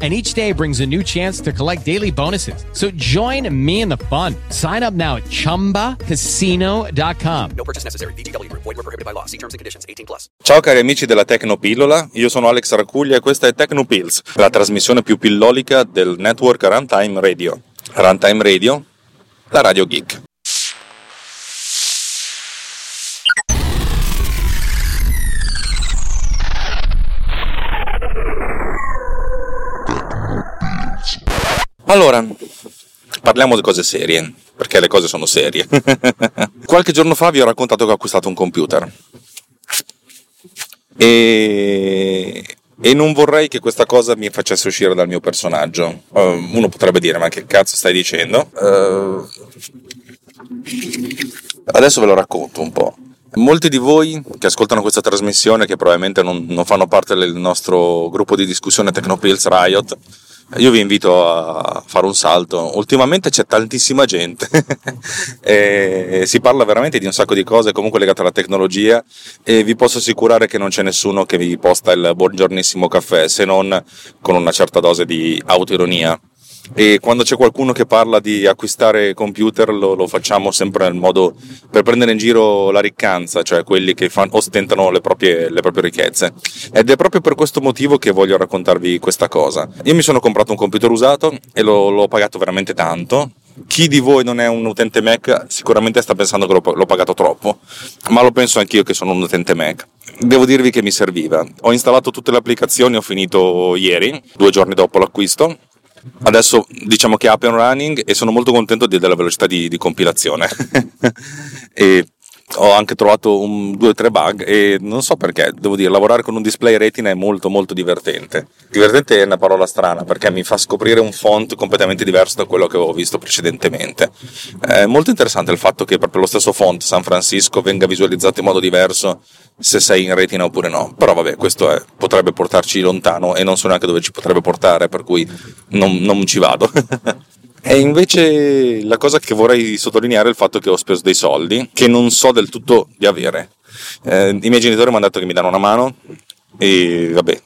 and each day brings a new chance to collect daily bonuses. So join me in the fun. Sign up now at ChumbaCasino.com. No purchase necessary. VGW Group. Void were prohibited by law. See terms and conditions. 18 plus. Ciao cari amici della Tecnopillola, io sono Alex Racuglia e questa è Tecnopills, la trasmissione più pillolica del network Runtime Radio. Runtime Radio, la radio geek. Allora, parliamo di cose serie, perché le cose sono serie. Qualche giorno fa vi ho raccontato che ho acquistato un computer. E, e non vorrei che questa cosa mi facesse uscire dal mio personaggio. Uh, uno potrebbe dire, ma che cazzo stai dicendo? Uh, adesso ve lo racconto un po'. Molti di voi che ascoltano questa trasmissione, che probabilmente non, non fanno parte del nostro gruppo di discussione Tecnopills Riot, io vi invito a fare un salto. Ultimamente c'è tantissima gente, si parla veramente di un sacco di cose comunque legate alla tecnologia e vi posso assicurare che non c'è nessuno che vi posta il buongiornissimo caffè se non con una certa dose di autoironia e quando c'è qualcuno che parla di acquistare computer lo, lo, facciamo sempre nel modo per prendere in giro la riccanza, cioè quelli che fan, ostentano le proprie, le proprie, ricchezze. Ed è proprio per questo motivo che voglio raccontarvi questa cosa. Io mi sono comprato un computer usato e lo, l'ho pagato veramente tanto. Chi di voi non è un utente Mac sicuramente sta pensando che l'ho, l'ho pagato troppo, ma lo penso anch'io che sono un utente Mac. Devo dirvi che mi serviva. Ho installato tutte le applicazioni, ho finito ieri, due giorni dopo l'acquisto Adesso diciamo che è up and running e sono molto contento della velocità di, di compilazione. e ho anche trovato un, due o tre bug e non so perché, devo dire, lavorare con un display retina è molto molto divertente. Divertente è una parola strana perché mi fa scoprire un font completamente diverso da quello che avevo visto precedentemente. È molto interessante il fatto che proprio lo stesso font San Francisco venga visualizzato in modo diverso se sei in retina oppure no. Però vabbè, questo è, potrebbe portarci lontano e non so neanche dove ci potrebbe portare, per cui non, non ci vado. e invece la cosa che vorrei sottolineare è il fatto che ho speso dei soldi che non so del tutto di avere. Eh, I miei genitori mi hanno detto che mi danno una mano e vabbè,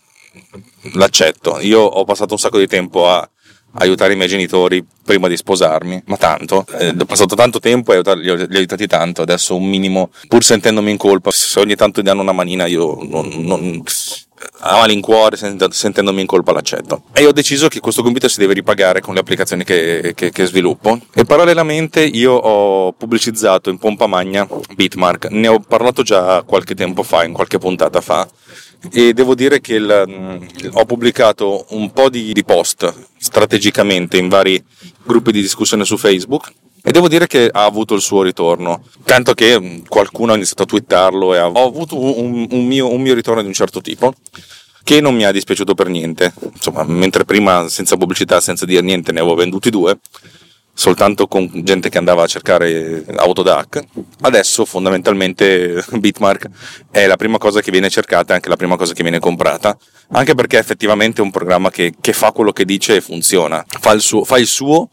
l'accetto. Io ho passato un sacco di tempo a aiutare i miei genitori prima di sposarmi, ma tanto, eh, ho passato tanto tempo e li ho, li ho aiutati tanto, adesso un minimo, pur sentendomi in colpa, se ogni tanto mi danno una manina io non, non a malincuore, sentendomi in colpa l'accetto. E ho deciso che questo computer si deve ripagare con le applicazioni che, che, che, sviluppo. E parallelamente io ho pubblicizzato in pompa magna Bitmark. Ne ho parlato già qualche tempo fa, in qualche puntata fa. E devo dire che il, mm, ho pubblicato un po' di, di post strategicamente in vari gruppi di discussione su Facebook e devo dire che ha avuto il suo ritorno, tanto che mm, qualcuno ha iniziato a twittarlo e ho avuto un, un, mio, un mio ritorno di un certo tipo che non mi ha dispiaciuto per niente. Insomma, mentre prima senza pubblicità, senza dire niente, ne avevo venduti due, soltanto con gente che andava a cercare Autodac. Adesso fondamentalmente Bitmark è la prima cosa che viene cercata e anche la prima cosa che viene comprata, anche perché effettivamente è un programma che, che fa quello che dice e funziona, fa il suo, fa il suo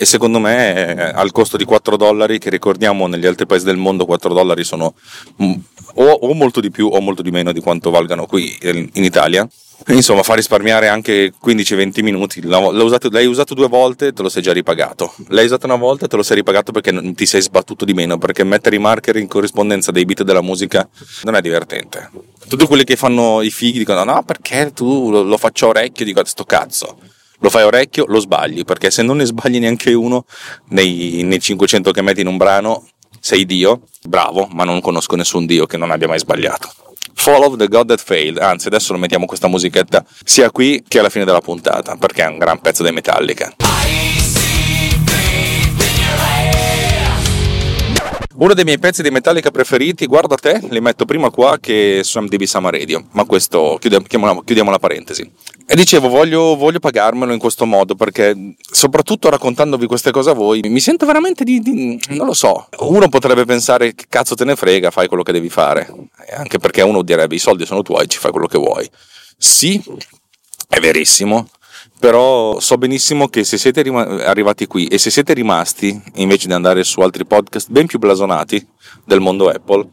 e secondo me eh, al costo di 4 dollari, che ricordiamo negli altri paesi del mondo 4 dollari sono mm, o, o, molto di più o molto di meno di quanto valgano qui in Italia. Insomma, fa risparmiare anche 15-20 minuti. Usato, l'hai usato due volte, te lo sei già ripagato. L'hai usato una volta, te lo sei ripagato perché ti sei sbattuto di meno. Perché mettere i marker in corrispondenza dei beat della musica non è divertente. Tutti quelli che fanno i fighi dicono: No, perché tu lo, lo faccio a orecchio? Dico: Sto cazzo lo fai orecchio, lo sbagli, perché se non ne sbagli neanche uno nei, nei 500 che metti in un brano, sei Dio, bravo, ma non conosco nessun Dio che non abbia mai sbagliato. Fall of the God That Failed, anzi adesso lo mettiamo questa musichetta sia qui che alla fine della puntata, perché è un gran pezzo dei Metallica. Uno dei miei pezzi di Metallica preferiti, guarda te, li metto prima qua che su MDB Summer Radio, ma questo chiudiamo, chiudiamo la parentesi. E dicevo, voglio, voglio, pagarmelo in questo modo perché, soprattutto raccontandovi queste cose a voi, mi sento veramente di, di, non lo so. Uno potrebbe pensare che cazzo te ne frega, fai quello che devi fare. Anche perché uno direbbe i soldi sono tuoi, ci fai quello che vuoi. Sì, è verissimo, però so benissimo che se siete arrivati qui e se siete rimasti invece di andare su altri podcast ben più blasonati del mondo Apple,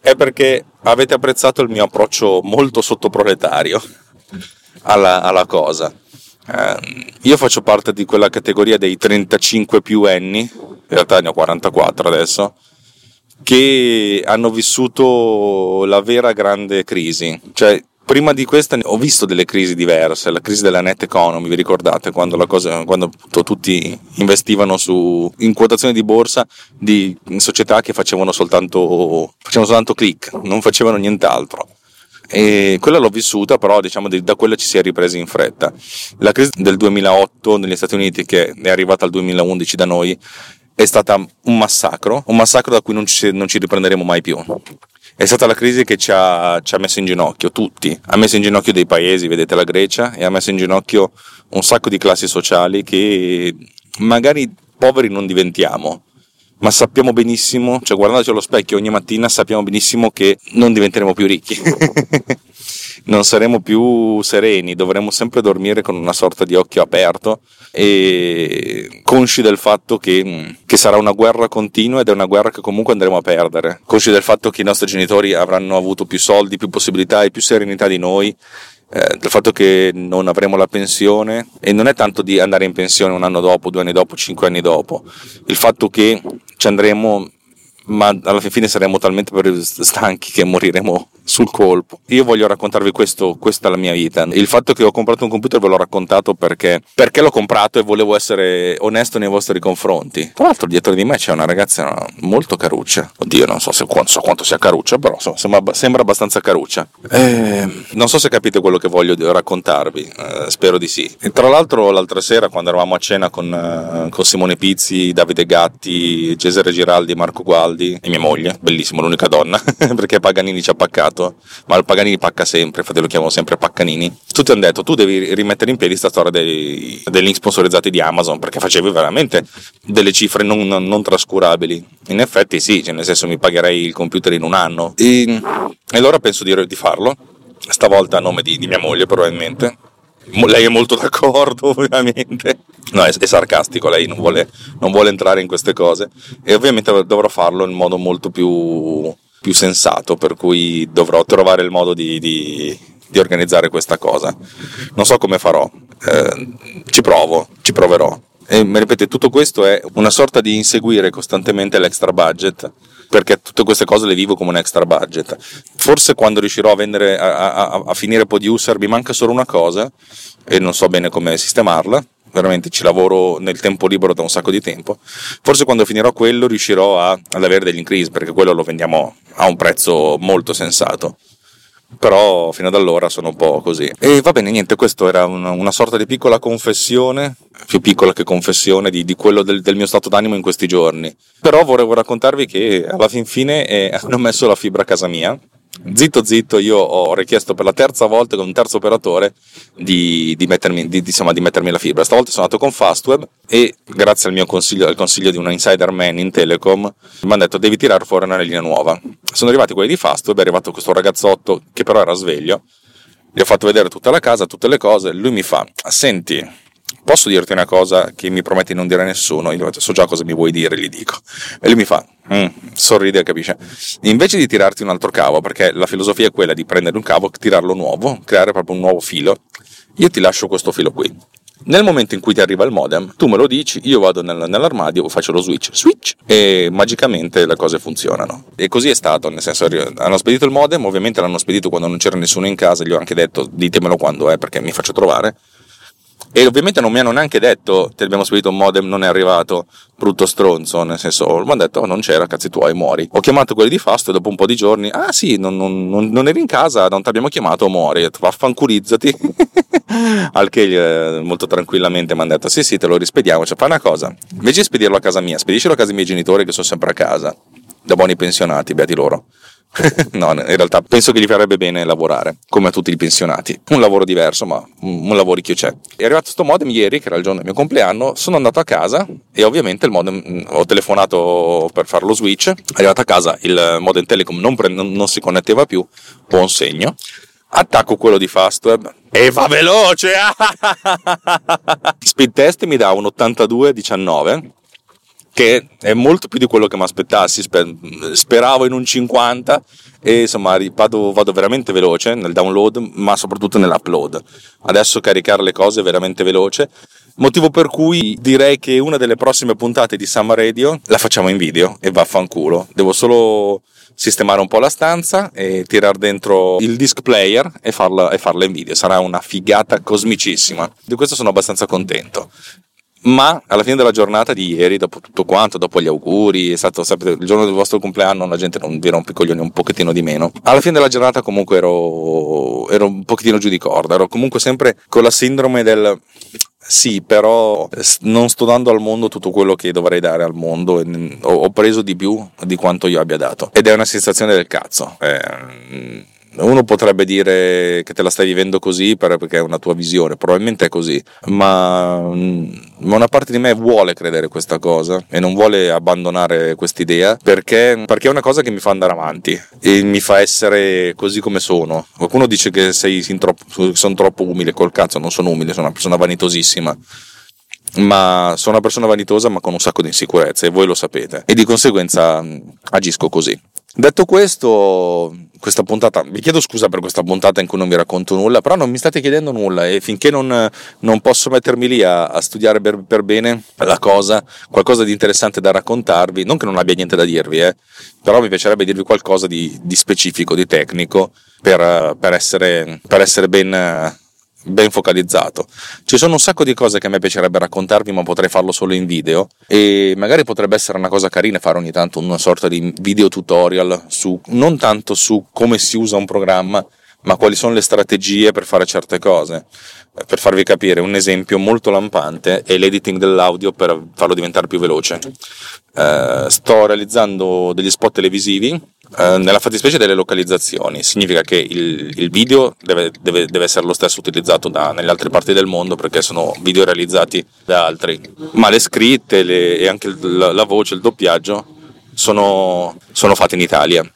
è perché avete apprezzato il mio approccio molto sottoproletario alla, alla cosa. Eh, io faccio parte di quella categoria dei 35 più anni, in realtà ne ho 44 adesso, che hanno vissuto la vera grande crisi. Cioè, prima di questa ho visto delle crisi diverse, la crisi della net economy, vi ricordate quando, cosa, quando tutti investivano su, in quotazioni di borsa di società che facevano soltanto, facevano soltanto click, non facevano nient'altro e quella l'ho vissuta, però diciamo da quella ci si è ripresi in fretta. La crisi del 2008 negli Stati Uniti, che è arrivata al 2011 da noi, è stata un massacro, un massacro da cui non ci, non ci riprenderemo mai più. È stata la crisi che ci ha, ci ha, messo in ginocchio tutti, ha messo in ginocchio dei paesi, vedete la Grecia, e ha messo in ginocchio un sacco di classi sociali che magari poveri non diventiamo, ma sappiamo benissimo, cioè guardandoci allo specchio ogni mattina sappiamo benissimo che non diventeremo più ricchi. non saremo più sereni, dovremo sempre dormire con una sorta di occhio aperto e consci del fatto che, che, sarà una guerra continua ed è una guerra che comunque andremo a perdere, consci del fatto che i nostri genitori avranno avuto più soldi, più possibilità e più serenità di noi eh, del fatto che non avremo la pensione e non è tanto di andare in pensione un anno dopo, due anni dopo, cinque anni dopo, il fatto che ci andremo ma alla fine saremo talmente stanchi che moriremo sul colpo. Io voglio raccontarvi questo, questa è la mia vita. Il fatto che ho comprato un computer ve l'ho raccontato perché, perché l'ho comprato e volevo essere onesto nei vostri confronti. Tra l'altro dietro di me c'è una ragazza molto caruccia. Oddio, non so, se, so quanto sia caruccia, però insomma, sembra, sembra, abbastanza caruccia. Eh, non so se capite quello che voglio raccontarvi, eh, spero di sì. E tra l'altro l'altra sera quando eravamo a cena con, eh, con Simone Pizzi, Davide Gatti, Cesare Giraldi, Marco Gualdi e mia moglie, bellissimo, l'unica donna, perché Paganini ci ha paccato ma il Paganini pacca sempre, infatti lo chiamo sempre Paccanini. Tutti hanno detto, tu devi rimettere in piedi questa storia dei, link sponsorizzati di Amazon, perché facevi veramente delle cifre non, non, non trascurabili. In effetti sì, cioè nel senso mi pagherei il computer in un anno. E, e allora penso di, di, farlo, stavolta a nome di, di mia moglie probabilmente. Lei è molto d'accordo, ovviamente. No, è, è sarcastico, lei non vuole, non vuole, entrare in queste cose. E ovviamente dovrò farlo in modo molto più più sensato, per cui dovrò trovare il modo di, di, di organizzare questa cosa. Non so come farò, eh, ci provo, ci proverò. E mi ripete, tutto questo è una sorta di inseguire costantemente l'extra budget perché tutte queste cose le vivo come un extra budget. Forse quando riuscirò a, vendere, a, a, a finire Producer mi manca solo una cosa e non so bene come sistemarla, veramente ci lavoro nel tempo libero da un sacco di tempo. Forse quando finirò quello riuscirò a, ad avere degli increase perché quello lo vendiamo a un prezzo molto sensato. Però fino ad allora sono un po' così. E va bene, niente, questo era una, una sorta di piccola confessione, più piccola che confessione, di, di quello del, del, mio stato d'animo in questi giorni. Però volevo raccontarvi che alla fin fine eh, hanno messo la fibra a casa mia Zitto zitto, io ho richiesto per la terza volta con un terzo operatore di, di, mettermi, di, insomma, di mettermi, la fibra. Stavolta sono andato con Fastweb e grazie al mio consiglio, al consiglio di un insider man in Telecom, mi hanno detto devi tirare fuori una linea nuova. Sono arrivati quelli di Fastweb, è arrivato questo ragazzotto che però era sveglio, gli ho fatto vedere tutta la casa, tutte le cose, lui mi fa, senti, posso dirti una cosa che mi prometti di non dire a nessuno? Io so già cosa mi vuoi dire, gli dico. E lui mi fa, mm, sorride, capisce? Invece di tirarti un altro cavo, perché la filosofia è quella di prendere un cavo, tirarlo nuovo, creare proprio un nuovo filo, io ti lascio questo filo qui. Nel momento in cui ti arriva il modem, tu me lo dici, io vado nel, nell'armadio, faccio lo switch, switch, e magicamente le cose funzionano. E così è stato, nel senso, hanno spedito il modem, ovviamente l'hanno spedito quando non c'era nessuno in casa, gli ho anche detto, ditemelo quando è, perché mi faccio trovare e ovviamente non mi hanno neanche detto ti abbiamo spedito un modem, non è arrivato, brutto stronzo, nel senso, mi hanno detto oh, non c'era, cazzi tuoi, muori. Ho chiamato quelli di Fast e dopo un po' di giorni, ah sì, non, non, non eri in casa, non ti abbiamo chiamato, muori. Vaffanculizzati. Al che eh, molto tranquillamente mi hanno detto sì sì te lo rispediamo, cioè fai una cosa, invece di spedirlo a casa mia, spediscilo a casa dei miei genitori che sono sempre a casa da buoni pensionati, beati loro. no, in realtà penso che gli farebbe bene lavorare, come a tutti i pensionati. Un lavoro diverso, ma un, un lavoricchio c'è. È arrivato sto modem ieri, che era il giorno del mio compleanno, sono andato a casa e ovviamente il modem, mm, ho telefonato per fare lo switch, è arrivato a casa, il modem Telecom non, pre- non si connetteva più, buon segno. Attacco quello di Fastweb e va veloce! Speed test mi dà un 82-19 che è molto più di quello che mi aspettassi. Speravo in un 50 e insomma vado, vado, veramente veloce nel download, ma soprattutto nell'upload. Adesso caricare le cose è veramente veloce. Motivo per cui direi che una delle prossime puntate di Summer Radio la facciamo in video e vaffanculo. Devo solo sistemare un po' la stanza e tirare dentro il disc player e farla, e farla in video. Sarà una figata cosmicissima. Di questo sono abbastanza contento ma alla fine della giornata di ieri, dopo tutto quanto, dopo gli auguri, è stato sapete, il giorno del vostro compleanno, la gente non vi rompe i coglioni un pochettino di meno. Alla fine della giornata comunque ero, ero un pochettino giù di corda, ero comunque sempre con la sindrome del sì, però non sto dando al mondo tutto quello che dovrei dare al mondo, ho preso di più di quanto io abbia dato ed è una sensazione del cazzo. Eh, uno potrebbe dire che te la stai vivendo così perché è una tua visione, probabilmente è così, ma, ma una parte di me vuole credere questa cosa e non vuole abbandonare quest'idea perché, perché è una cosa che mi fa andare avanti e mi fa essere così come sono. Qualcuno dice che sei, sono troppo umile, col cazzo non sono umile, sono una persona vanitosissima ma sono una persona vanitosa ma con un sacco di insicurezze e voi lo sapete e di conseguenza agisco così. Detto questo, questa puntata, vi chiedo scusa per questa puntata in cui non vi racconto nulla, però non mi state chiedendo nulla e finché non, non posso mettermi lì a, a studiare per, per, bene la cosa, qualcosa di interessante da raccontarvi, non che non abbia niente da dirvi, eh, però mi piacerebbe dirvi qualcosa di, di specifico, di tecnico, per, per, essere, per essere ben ben focalizzato. Ci sono un sacco di cose che a me piacerebbe raccontarvi, ma potrei farlo solo in video e magari potrebbe essere una cosa carina fare ogni tanto una sorta di video tutorial su non tanto su come si usa un programma, ma quali sono le strategie per fare certe cose. Per farvi capire, un esempio molto lampante è l'editing dell'audio per farlo diventare più veloce. Uh, sto realizzando degli spot televisivi Uh, nella fattispecie delle localizzazioni significa che il, il video deve, deve, deve, essere lo stesso utilizzato da, nelle altre parti del mondo perché sono video realizzati da altri, ma le scritte le, e anche la, la, voce, il doppiaggio sono, sono fatti in Italia.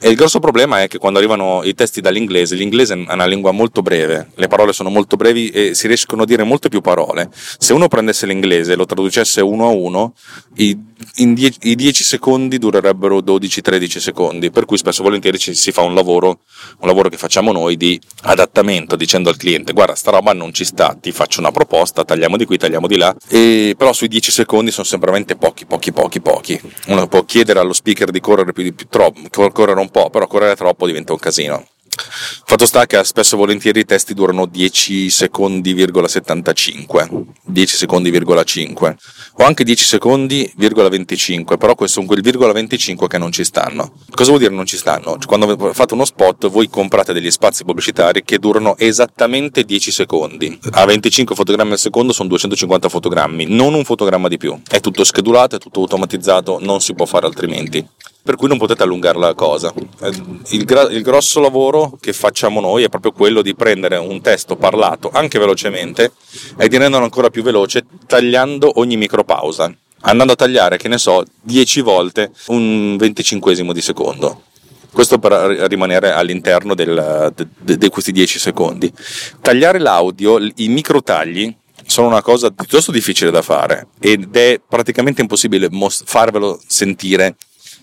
E il grosso problema è che quando arrivano i testi dall'inglese, l'inglese è una lingua molto breve, le parole sono molto brevi e si riescono a dire molte più parole. Se uno prendesse l'inglese e lo traducesse uno a uno, i, die, i 10 secondi durerebbero 12-13 secondi, per cui spesso e volentieri ci, si fa un lavoro, un lavoro che facciamo noi di adattamento, dicendo al cliente guarda sta roba non ci sta, ti faccio una proposta, tagliamo di qui, tagliamo di là, e, però sui 10 secondi sono sempre veramente pochi, pochi, pochi, pochi. Uno può chiedere allo speaker di correre più di più, troppo, correre un po', però correre troppo diventa un casino. Fatto sta che spesso e volentieri i testi durano 10 secondi,75, 10 secondi,5 o anche 10 secondi,25, però questo sono quel virgola 25 che non ci stanno. Cosa vuol dire non ci stanno? Quando fate uno spot voi comprate degli spazi pubblicitari che durano esattamente 10 secondi. A 25 fotogrammi al secondo sono 250 fotogrammi, non un fotogramma di più. È tutto schedulato, è tutto automatizzato, non si può fare altrimenti per cui non potete allungare la cosa. Eh, il, gra- il, grosso lavoro che facciamo noi è proprio quello di prendere un testo parlato anche velocemente e di renderlo ancora più veloce tagliando ogni micropausa, andando a tagliare, che ne so, 10 volte un venticinquesimo di secondo. Questo per rimanere all'interno di de, de, questi 10 secondi. Tagliare l'audio, i microtagli sono una cosa piuttosto difficile da fare ed è praticamente impossibile mos- farvelo sentire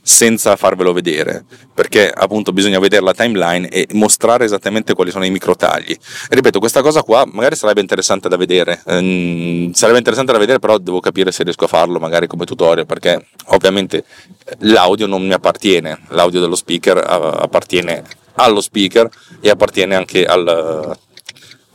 senza farvelo vedere, perché appunto bisogna vedere la timeline e mostrare esattamente quali sono i microtagli. ripeto, questa cosa qua magari sarebbe interessante da vedere, ehm, sarebbe interessante da vedere, però devo capire se riesco a farlo magari come tutorial, perché ovviamente l'audio non mi appartiene, l'audio dello speaker appartiene allo speaker e appartiene anche al,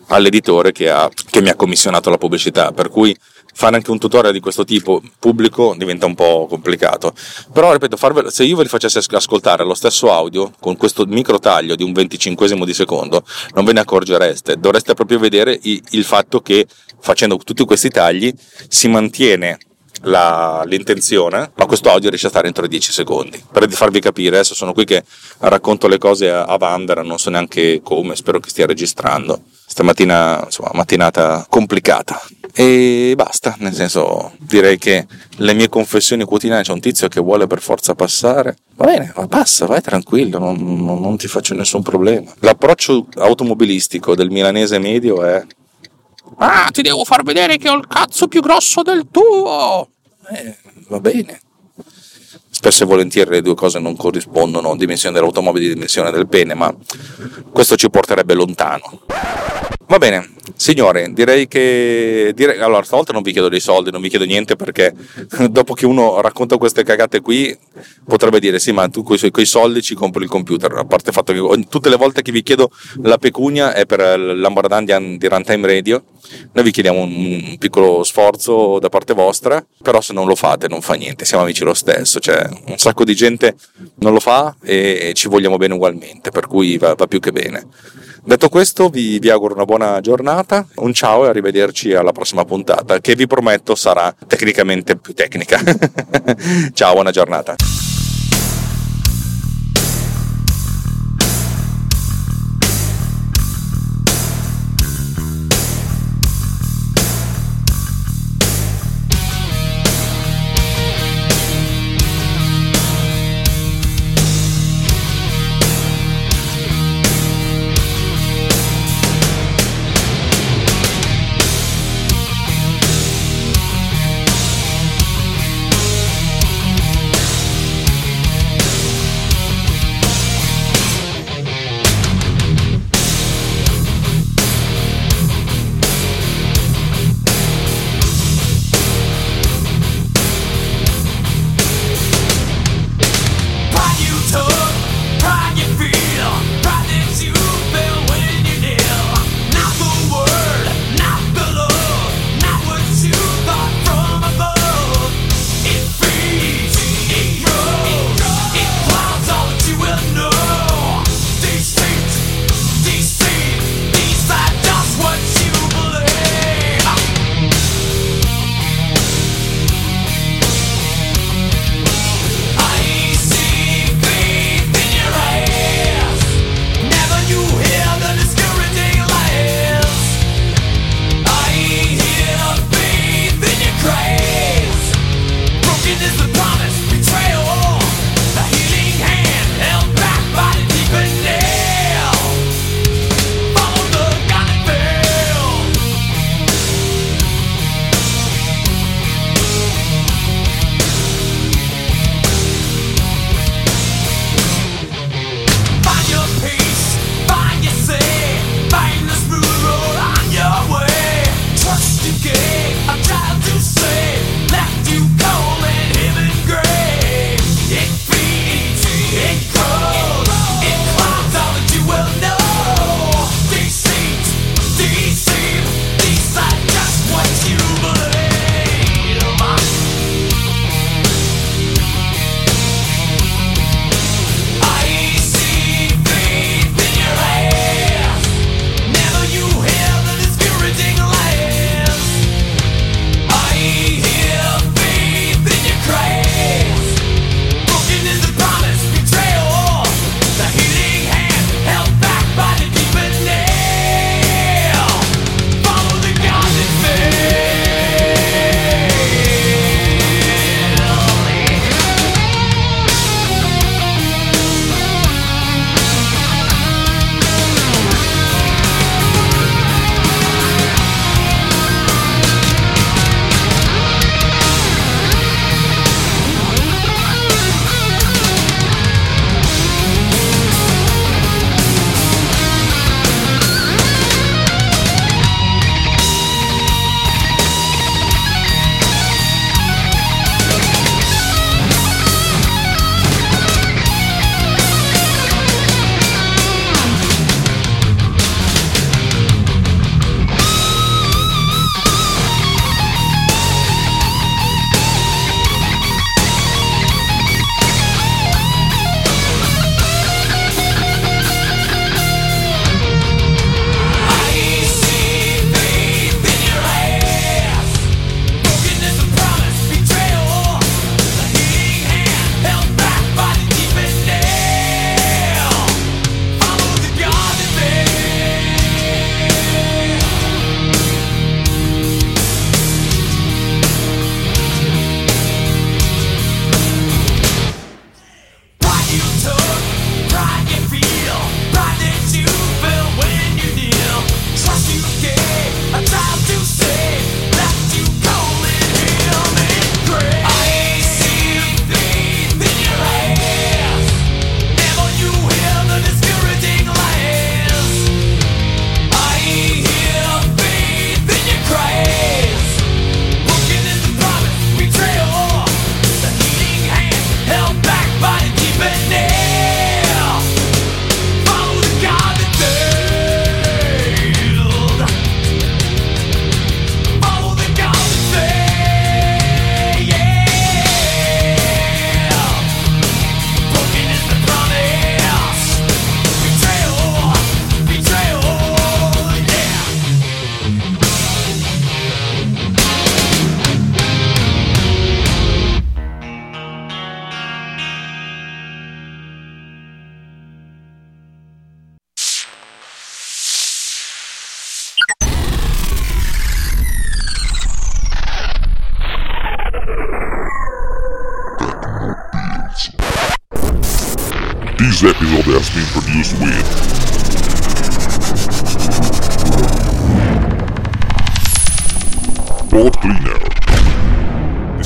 all'editore che, ha, che mi ha commissionato la pubblicità, per cui fare anche un tutorial di questo tipo pubblico diventa un po' complicato. Però, ripeto, farvelo, se io ve li facessi ascoltare lo stesso audio con questo micro taglio di un venticinquesimo di secondo, non ve ne accorgereste. Dovreste proprio vedere il fatto che facendo tutti questi tagli si mantiene la- l'intenzione, ma questo audio riesce a stare entro i 10 secondi. Per farvi capire, adesso sono qui che racconto le cose a, a Vandera, non so neanche come, spero che stia registrando. Stamattina, insomma, mattinata complicata. E basta, nel senso, direi che le mie confessioni quotidiane c'è un tizio che vuole per forza passare. Va bene, va, passa, vai tranquillo, non, non- non ti faccio nessun problema. L'approccio automobilistico del milanese medio è Ah, ti devo far vedere che ho il cazzo più grosso del tuo. Eh, va bene. Spesso e volentieri le due cose non corrispondono, dimensione dell'automobile e dimensione del pene, ma questo ci porterebbe lontano. Va bene, signore, direi che. Direi... Allora, stavolta non vi chiedo dei soldi, non vi chiedo niente perché dopo che uno racconta queste cagate qui, potrebbe dire: Sì, ma tu con i soldi ci compri il computer. A parte il fatto che tutte le volte che vi chiedo la pecunia è per l'Ambardandian di Runtime Radio. Noi vi chiediamo un piccolo sforzo da parte vostra, però se non lo fate non fa niente, siamo amici lo stesso. Cioè, un sacco di gente non lo fa e ci vogliamo bene ugualmente, per cui va, va più che bene. Detto questo, vi, vi auguro una buona giornata, un ciao e arrivederci alla prossima puntata, che vi prometto sarà tecnicamente più tecnica. ciao, buona giornata.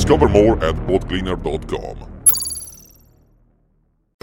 Discover more at boatcleaner.com.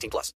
18 plus.